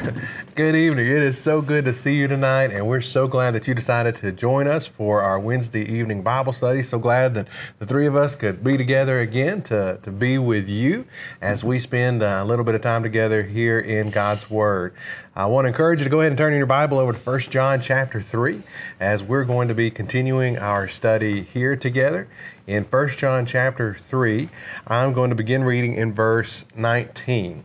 Good evening. It is so good to see you tonight, and we're so glad that you decided to join us for our Wednesday evening Bible study. So glad that the three of us could be together again to, to be with you as we spend uh, a little bit of time together here in God's Word. I want to encourage you to go ahead and turn your Bible over to 1 John chapter 3 as we're going to be continuing our study here together. In 1 John chapter 3, I'm going to begin reading in verse 19.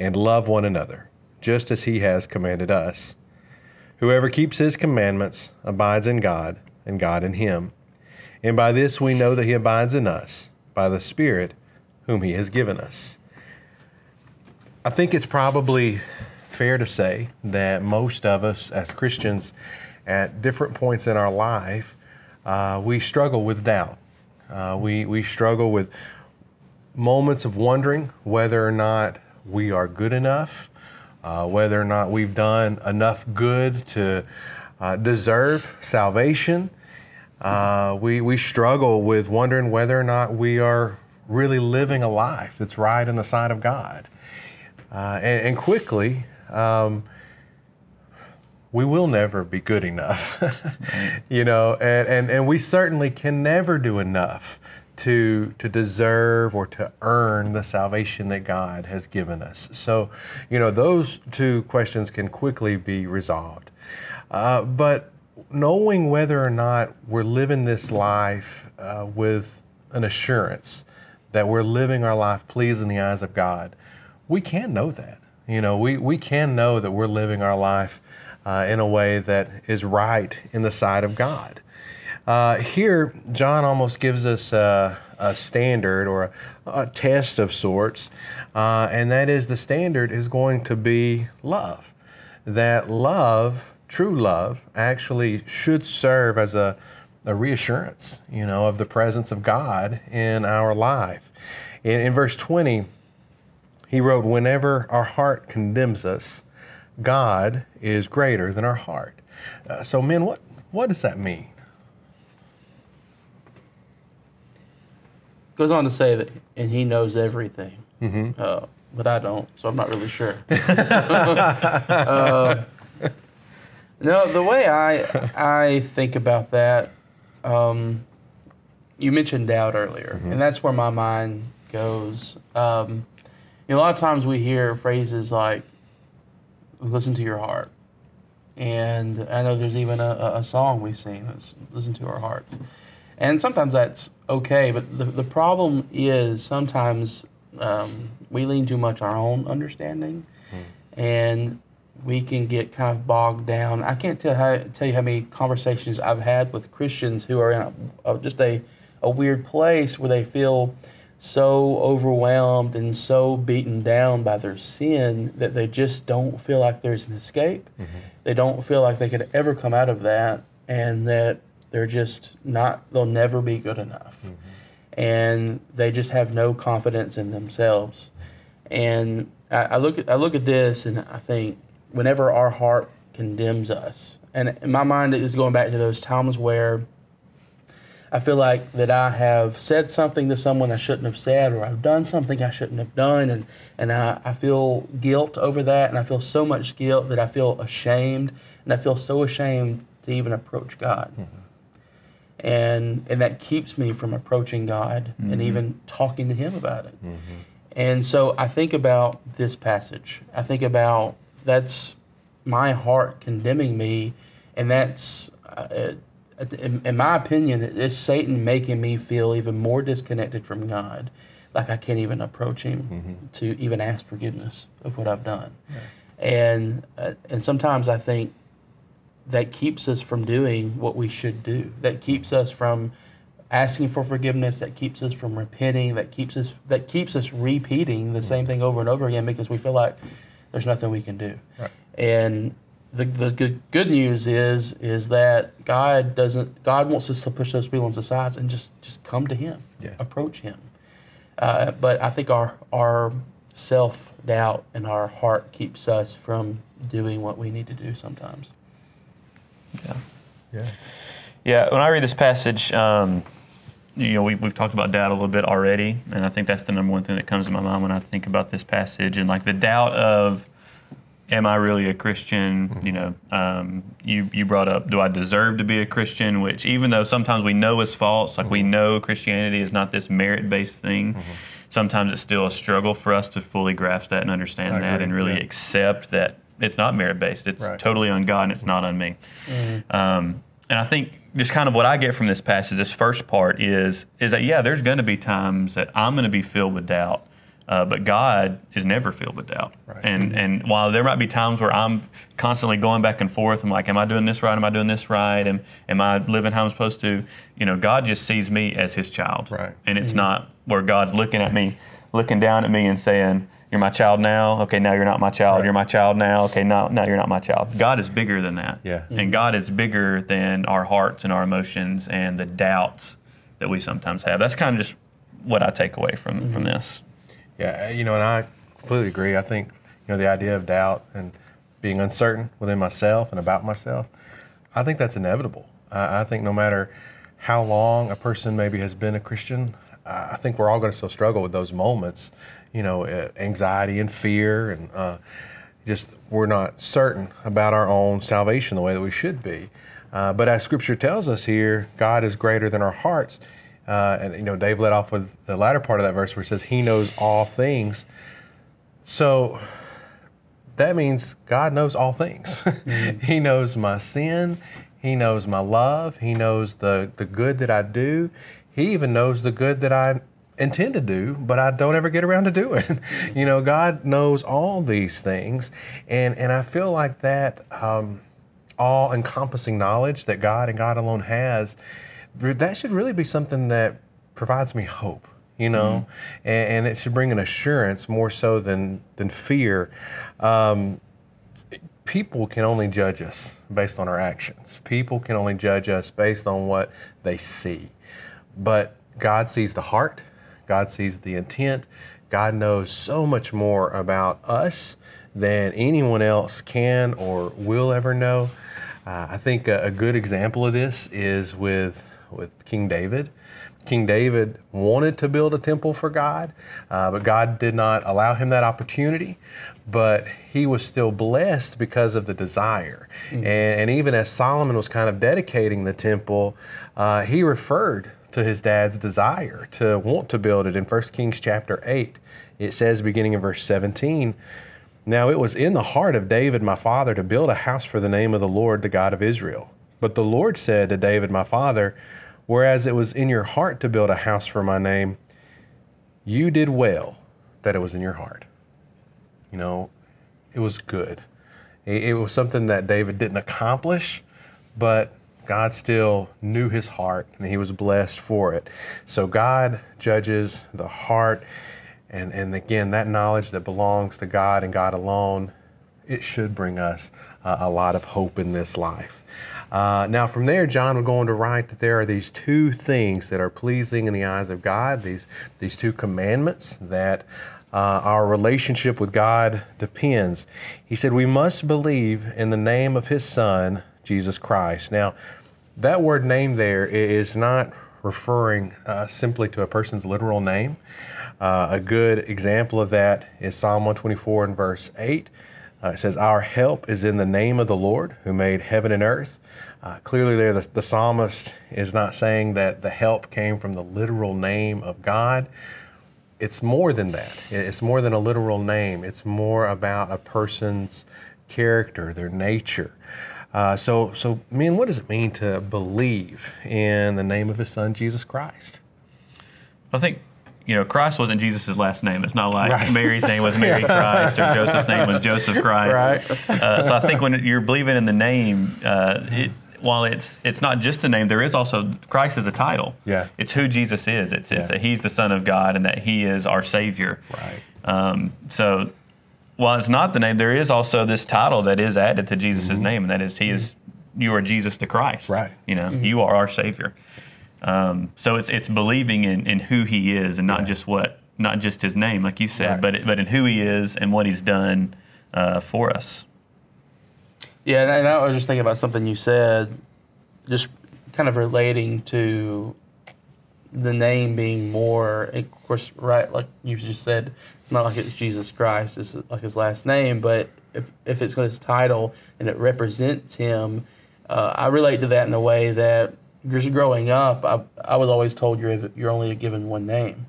and love one another, just as he has commanded us. Whoever keeps his commandments abides in God, and God in him. And by this we know that he abides in us, by the Spirit whom he has given us. I think it's probably fair to say that most of us as Christians, at different points in our life, uh, we struggle with doubt. Uh, we, we struggle with moments of wondering whether or not we are good enough, uh, whether or not we've done enough good to uh, deserve salvation. Uh, we, we struggle with wondering whether or not we are really living a life that's right in the sight of God. Uh, and, and, quickly, um, we will never be good enough, you know, and, and, and we certainly can never do enough to to deserve or to earn the salvation that God has given us. So, you know, those two questions can quickly be resolved. Uh, but knowing whether or not we're living this life uh, with an assurance that we're living our life pleasing in the eyes of God, we can know that. You know, we, we can know that we're living our life uh, in a way that is right in the sight of God. Uh, here, John almost gives us a, a standard or a, a, test of sorts, uh, and that is the standard is going to be love. That love, true love, actually should serve as a, a reassurance, you know, of the presence of God in our life. In, in verse 20, he wrote, Whenever our heart condemns us, God is greater than our heart. Uh, so, men, what, what does that mean? Goes on to say that, and he knows everything, mm-hmm. uh, but I don't, so I'm not really sure. uh, no, the way I I think about that, um, you mentioned doubt earlier, mm-hmm. and that's where my mind goes. Um, you know, a lot of times we hear phrases like "listen to your heart," and I know there's even a, a song we sing that's "listen to our hearts." And sometimes that's okay, but the, the problem is sometimes um, we lean too much on our own understanding, mm. and we can get kind of bogged down. I can't tell how tell you how many conversations I've had with Christians who are in a, a, just a a weird place where they feel so overwhelmed and so beaten down by their sin that they just don't feel like there's an escape. Mm-hmm. They don't feel like they could ever come out of that, and that they're just not, they'll never be good enough. Mm-hmm. And they just have no confidence in themselves. And I, I, look at, I look at this and I think whenever our heart condemns us, and my mind is going back to those times where I feel like that I have said something to someone I shouldn't have said, or I've done something I shouldn't have done, and, and I, I feel guilt over that, and I feel so much guilt that I feel ashamed, and I feel so ashamed to even approach God. Mm-hmm and and that keeps me from approaching God mm-hmm. and even talking to Him about it. Mm-hmm. And so I think about this passage. I think about that's my heart condemning me, and that's. Uh, in, in my opinion, it's Satan making me feel even more disconnected from God, like I can't even approach Him mm-hmm. to even ask forgiveness of what I've done. Yeah. And uh, and sometimes I think that keeps us from doing what we should do. That keeps us from asking for forgiveness. That keeps us from repenting. That keeps us that keeps us repeating the same thing over and over again because we feel like there's nothing we can do. Right. And the, the good, good news is is that God doesn't God wants us to push those feelings aside and just just come to Him, Yeah. approach Him. Uh, but I think our our self doubt and our heart keeps us from doing what we need to do sometimes. Yeah. Yeah. Yeah, when I read this passage, um, you know, we, we've talked about doubt a little bit already, and I think that's the number one thing that comes to my mind when I think about this passage, and like the doubt of, am I really a Christian? You know, um, you you brought up, do I deserve to be a Christian? Which even though sometimes we know is false, like we know Christianity is not this merit based thing. Sometimes it's still a struggle for us to fully grasp that and understand I that, agree, and really yeah. accept that it's not merit based. It's Right. totally on God and it's not on me. Um, and I think just kind of what I get from this passage, this first part is is that yeah, there's going to be times that I'm going to be filled with doubt, uh, but God is never filled with doubt. Right. And and while there might be times where I'm constantly going back and forth, I'm like, am I doing this right? Am I doing this right? Am am I living how I'm supposed to? You know, God just sees me as His child, Right. and it's not where God's looking at me, looking down at me and saying. You're my child now. Okay, now you're not my child. Right. You're my child now. Okay, now now you're not my child. God is bigger than that. Yeah. And mm-hmm. God is bigger than our hearts and our emotions and the doubts that we sometimes have. That's kind of just what I take away from from mm-hmm. this. Yeah, uh, you know, and I completely agree. I think, you know, the idea of doubt and being uncertain within myself and about myself, I think that's inevitable. I I think no matter how long a person maybe has been a Christian, I think we're all going to still struggle with those moments, you know, uh, anxiety and fear, and uh, just we're not certain about our own salvation the way that we should be. Uh, but as Scripture tells us here, God is greater than our hearts. Uh, and you know, Dave led off with the latter part of that verse where it says, "He knows all things." So that means God knows all things. he knows my sin. He knows my love. He knows the, the good that I do. He even knows the good that I intend to do, but I don't ever get around to doing. you know, God knows all these things. And, and I feel like that um, all encompassing knowledge that God and God alone has, that should really be something that provides me hope you know, and, and it should bring an assurance more so than than fear. Um, people can only judge us based on our actions. People can only judge us based on what they see. But God sees the heart. God sees the intent. God knows so much more about us than anyone else can or will ever know. Uh, I think a, a good example of this is with with King David. King David wanted to build a temple for God, uh, but God did not allow him that opportunity. But he was still blessed because of the desire. And, and even as Solomon was kind of dedicating the temple, uh, he referred to his dad's desire to want to build it in 1 Kings chapter 8. It says, beginning in verse 17, Now it was in the heart of David my father to build a house for the name of the Lord, the God of Israel. But the Lord said to David my father, Whereas it was in your heart to build a house for my name, you did well that it was in your heart. You know, it was good. It, was something that David didn't accomplish, but God still knew his heart and he was blessed for it. So God judges the heart. And, and again, that knowledge that belongs to God and God alone, it should bring us uh, a lot of hope in this life. Uh, now, from there, John would go on to write that there are these two things that are pleasing in the eyes of God, these, these two commandments that uh, our relationship with God depends. He said, We must believe in the name of His Son, Jesus Christ. Now, that word name there is not referring uh, simply to a person's literal name. Uh, a good example of that is Psalm 124 and verse 8. Uh, it says, Our help is in the name of the Lord who made heaven and earth. Uh, clearly, there, the, the psalmist is not saying that the help came from the literal name of God. It's more than that. It's more than a literal name, it's more about a person's character, their nature. Uh, so, so, man, what does it mean to believe in the name of his son, Jesus Christ? I think you know Christ wasn't Jesus' last name. It's not like Right. Mary's name was Mary Christ or Joseph's name was Joseph Christ. Uh, so I think when you're believing in the name, uh, it, while it's it's not just the name, there is also Christ is a title. Yeah. it's who Jesus is. It's, it's Yeah. that He's the Son of God and that He is our Savior. Right. Um, so while it's not the name, there is also this title that is added to Jesus' name, and that is He is you are Jesus the Christ. Right. You know, you are our Savior. Um, so it's it's believing in, in who He is, and not Yeah. just what not just His name, like you said, Right. but but in who He is and what He's done uh, for us. Yeah, and I was just thinking about something you said, just kind of relating to the name being more, of course, right? Like you just said, it's not like it's Jesus Christ, it's like his last name, but if, if it's his title and it represents him, uh, I relate to that in the way that just growing up, I, I was always told you're, you're only given one name,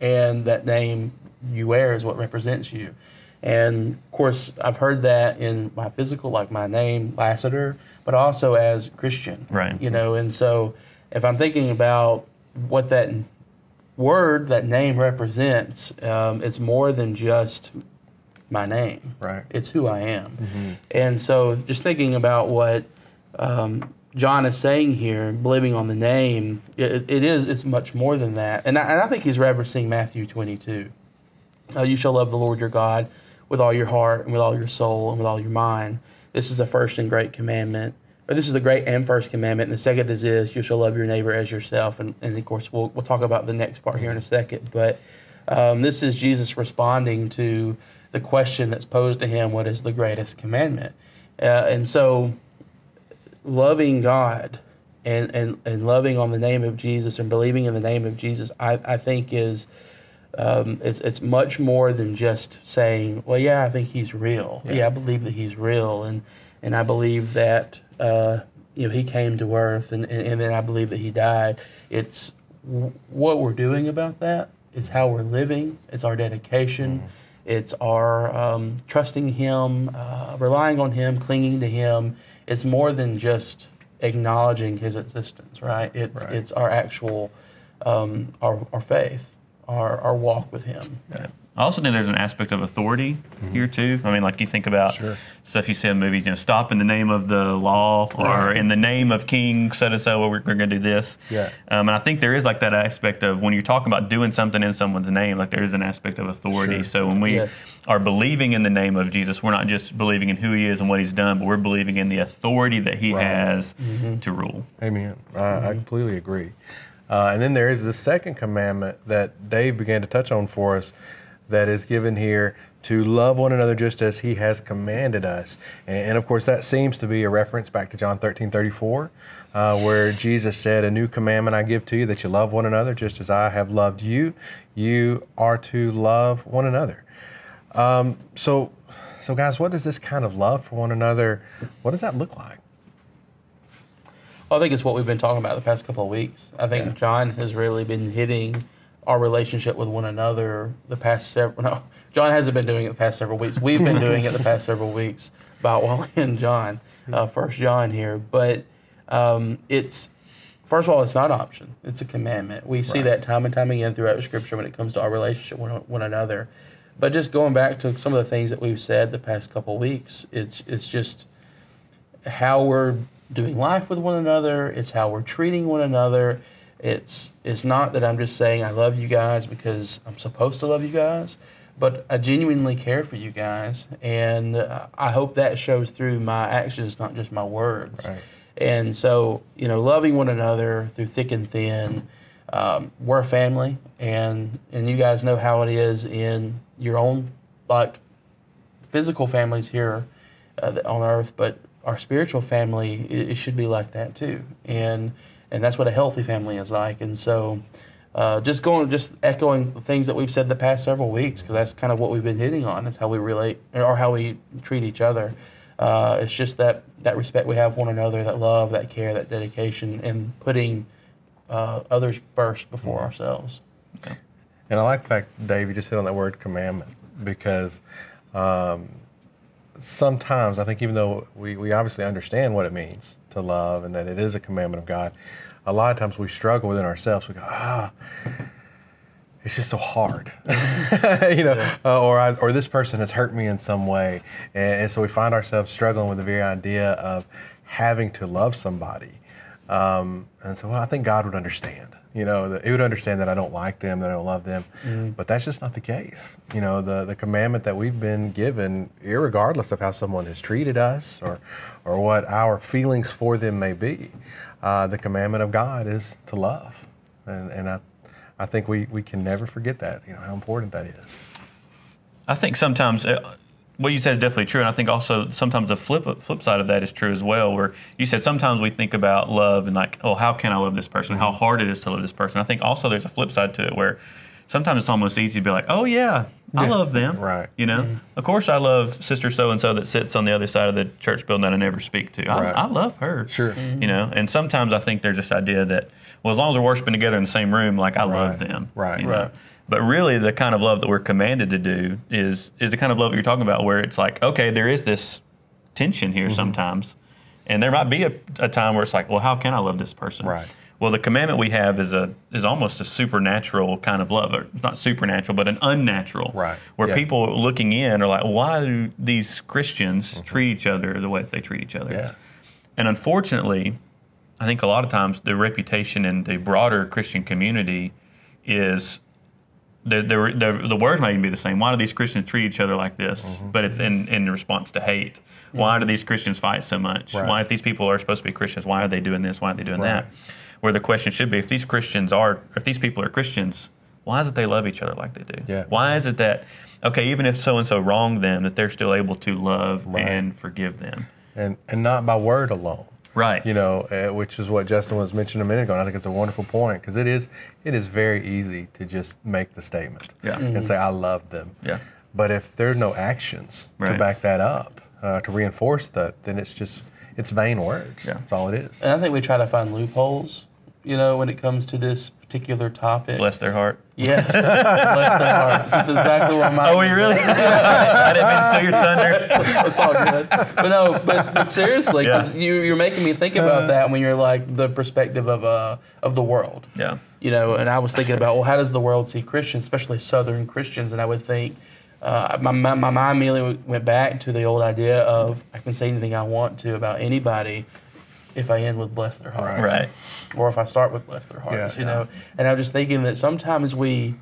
and that name you wear is what represents you. And of course, I've heard that in my physical, like my name, Lassiter, but also as Christian. Right. You know, and so if I'm thinking about what that word, that name represents, um, it's more than just my name. Right. It's who I am. And so just thinking about what um, John is saying here, believing on the name, it, it is, it's much more than that. And I, and I think he's referencing Matthew 22. Uh, you shall love the Lord your God with all your heart and with all your soul and with all your mind. This is the first and great commandment. Or this is the great and first commandment. And the second is this you shall love your neighbor as yourself. And, and of course, we'll, we'll talk about the next part here in a second. But um, this is Jesus responding to the question that's posed to him what is the greatest commandment? Uh, and so, loving God and, and, and loving on the name of Jesus and believing in the name of Jesus, I, I think is um, it's, it's much more than just saying, well, yeah, I think he's real. Yeah, I believe that he's real. And, and I believe that, uh, you know, he came to earth and, and, and then I believe that he died. It's what we're doing about that. It's how we're living. It's our dedication. It's our um, trusting him, uh, relying on him, clinging to him. It's more than just acknowledging his existence, right? It's, Right. it's our actual, um, our, our faith, our, our walk with him. I also think there's an aspect of authority here too. I mean, like you think about Sure. stuff you see in movies, you know, stop in the name of the law or Right. in the name of King so and so. We're, going to do this. Yeah. Um, and I think there is like that aspect of when you're talking about doing something in someone's name, like there is an aspect of authority. Sure. So when we Yes. are believing in the name of Jesus, we're not just believing in who He is and what He's done, but we're believing in the authority that He Right. has to rule. Amen. I, I completely agree. Uh, and then there is the second commandment that Dave began to touch on for us that is given here to love one another just as he has commanded us. And, and of course, that seems to be a reference back to John 13 34, uh, where Jesus said, A new commandment I give to you that you love one another just as I have loved you. You are to love one another. Um, so, so, guys, what does this kind of love for one another, what does that look like? I think it's what we've been talking about the past couple of weeks. I think Yeah. John has really been hitting our relationship with one another the past several. No, John hasn't been doing it the past several weeks. We've been doing it the past several weeks about Wally and John, uh, First John here. But um, it's first of all, it's not an option; it's a commandment. We see Right. that time and time again throughout Scripture when it comes to our relationship with one another. But just going back to some of the things that we've said the past couple weeks, it's it's just how we're doing life with one another. It's how we're treating one another. It's it's not that I'm just saying I love you guys because I'm supposed to love you guys, but I genuinely care for you guys, and uh, I hope that shows through my actions, not just my words. Right. And so, you know, loving one another through thick and thin. Um, we're a family, and and you guys know how it is in your own like physical families here uh, on earth, but our spiritual family it, it should be like that too, and and that's what a healthy family is like. And so, uh, just going, just echoing things that we've said the past several weeks, because that's kind of what we've been hitting on. Is how we relate or how we treat each other. Uh, it's just that that respect we have one another, that love, that care, that dedication, and putting uh, others first before ourselves. Okay. And I like the fact, Dave, you just hit on that word commandment because um, sometimes I think even though we, we obviously understand what it means to love and that it is a commandment of God, a lot of times we struggle within ourselves. We go, ah, it's just so hard, you know, uh, or I, or this person has hurt me in some way, and, and so we find ourselves struggling with the very idea of having to love somebody. Um, and so well, I think God would understand. You know, that He would understand that I don't like them, that I don't love them. But that's just not the case. You know, the the commandment that we've been given, irregardless of how someone has treated us or or what our feelings for them may be, uh, the commandment of God is to love. And and I I think we, we can never forget that. You know how important that is. I think sometimes uh, what you said is definitely true, and I think also sometimes the flip flip side of that is true as well. Where you said sometimes we think about love and like, oh, how can I love this person? How mm-hmm. hard it is to love this person. I think also there's a flip side to it where sometimes it's almost easy to be like, oh yeah, I Yeah. love them. Right. You know, mm-hmm. of course I love sister so and so that sits on the other side of the church building that I never speak to. I, Right. I love her. Sure. Mm-hmm. You know, and sometimes I think there's this idea that well, as long as we're worshiping together in the same room, like I love them. Right. you know? Right. But really, the kind of love that we're commanded to do is is the kind of love that you're talking about, where it's like, okay, there is this tension Mm-hmm. here sometimes, and there might be a, a time where it's like, well, how can I love this person? Right. Well, the commandment we have is a is almost a supernatural kind of love, or not supernatural, but an unnatural. Right. Where Yeah. people looking in are like, why do these Christians treat each other the way that they treat each other? Mm-hmm. Yeah. And unfortunately, I think a lot of times the reputation in the broader Christian community is the, the, the, the words might even be the same. Why do these Christians treat each other like this? Mm-hmm. But it's in, in response to hate. Why do these Christians fight so much? Right. Why, if these people are supposed to be Christians, why are they doing this? Why are they doing Right. that? Where the question should be, if these Christians are, if these people are Christians, why is it they love each other like they do? Yeah. Why is it that, okay, even if so and so wronged them, that they're still able to love Right. and forgive them? And and not by word alone. Right. You know, uh, which is what Justin was mentioning a minute ago. And I think it's a wonderful point because it is it is very easy to just make the statement Yeah. and say I love them. Yeah. But if there's no actions to back that up, uh, to reinforce that, then it's just it's vain words. Yeah. That's all it is. And I think we try to find loopholes, you know, when it comes to this particular topic. Bless their heart. Yes, bless their hearts. That's exactly where my Oh, we really? I didn't mean to steal your thunder. It's all good. But no, but, but seriously, Yeah. you, you're making me think about that when you're like the perspective of uh of the world. Yeah. You know, and I was thinking about well, how does the world see Christians, especially Southern Christians? And I would think uh, my, my my mind immediately went back to the old idea of I can say anything I want to about anybody if I end with bless their hearts Right. or if I start with bless their hearts, Yeah. you know. And I'm just thinking that sometimes we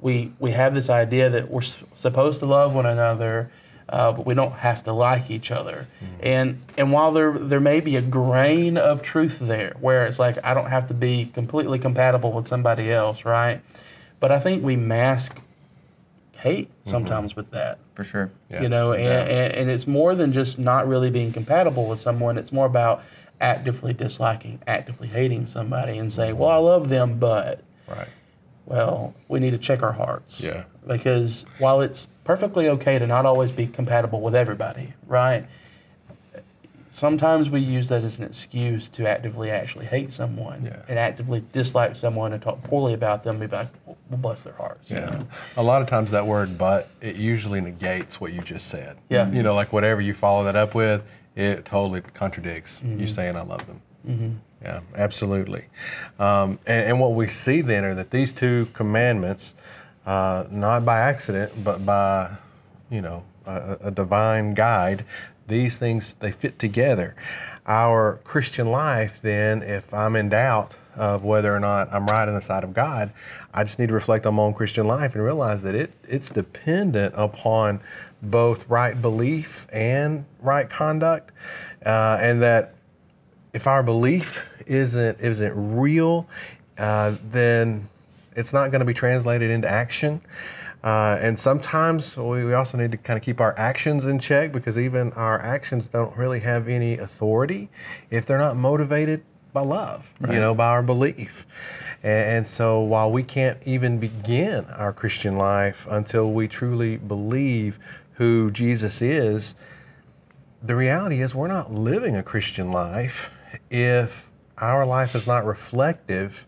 we we have this idea that we're s- supposed to love one another, uh, but we don't have to like each other. And and while there there may be a grain of truth there, where it's like I don't have to be completely compatible with somebody else, right? But I think we mask hate sometimes with that For sure. Yeah. you know and, Yeah. and, and it's more than just not really being compatible with someone it's more about actively disliking actively hating somebody and say well i love them but Right. well we need to check our hearts Yeah. because while it's perfectly okay to not always be compatible with everybody right sometimes we use that as an excuse to actively actually hate someone Yeah. and actively dislike someone and talk poorly about them be like well bless their hearts you Yeah. know? A lot of times that word but it usually negates what you just said. Yeah. You know, like whatever you follow that up with, it totally contradicts you saying I love them. Mm-hmm. Yeah, absolutely. Um, and, and what we see then are that these two commandments, uh, not by accident, but by, you know, a, a divine guide, these things they fit together. Our Christian life, then, if I'm in doubt of whether or not I'm right in the sight of God, I just need to reflect on my own Christian life and realize that it it's dependent upon both right belief and right conduct, uh, and that if our belief isn't isn't real, uh, then it's not going to be translated into action. Uh, and sometimes we, we also need to kind of keep our actions in check because even our actions don't really have any authority if they're not motivated by love, you know, by our belief. And, and so while we can't even begin our Christian life until we truly believe who Jesus is, the reality is we're not living a Christian life if our life is not reflective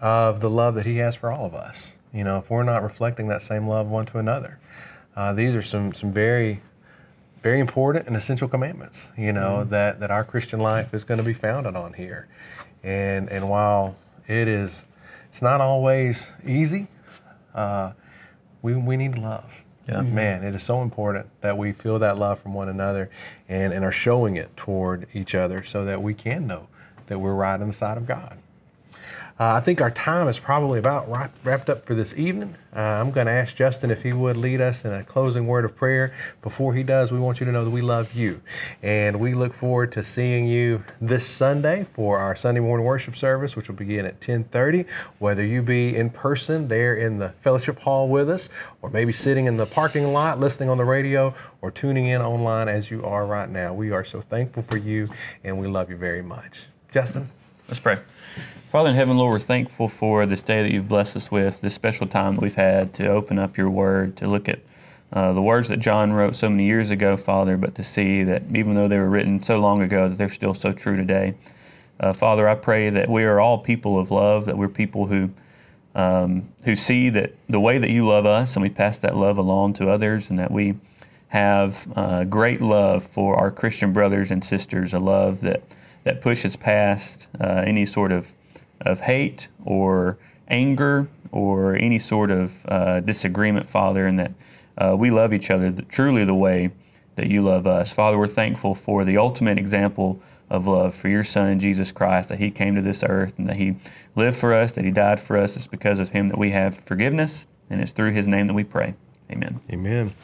of the love that He has for all of us. You know, if we're not reflecting that same love one to another, uh, these are some some very very important and essential commandments. You know that that our Christian life is going to be founded on here, and and while it is, it's not always easy. Uh, we we need love. Yeah. Man, it is so important that we feel that love from one another and, and are showing it toward each other so that we can know that we're right on the side of God. Uh, I think our time is probably about wrap, wrapped up for this evening. Uh, I'm going to ask Justin if he would lead us in a closing word of prayer. Before he does, we want you to know that we love you, and we look forward to seeing you this Sunday for our Sunday morning worship service, which will begin at 10:30. Whether you be in person there in the fellowship hall with us, or maybe sitting in the parking lot listening on the radio, or tuning in online as you are right now, we are so thankful for you, and we love you very much. Justin. Let's pray. Father in heaven, Lord, we're thankful for this day that you've blessed us with, this special time that we've had to open up your word, to look at uh, the words that John wrote so many years ago, Father, but to see that even though they were written so long ago, that they're still so true today. Uh, Father, I pray that we are all people of love, that we're people who um, who see that the way that you love us, and we pass that love along to others, and that we have uh, great love for our Christian brothers and sisters, a love that that pushes past uh, any sort of of hate or anger or any sort of uh, disagreement, Father, and that uh, we love each other truly the way that you love us. Father, we're thankful for the ultimate example of love for your Son, Jesus Christ, that He came to this earth and that He lived for us, that He died for us. It's because of Him that we have forgiveness, and it's through His name that we pray. Amen. Amen.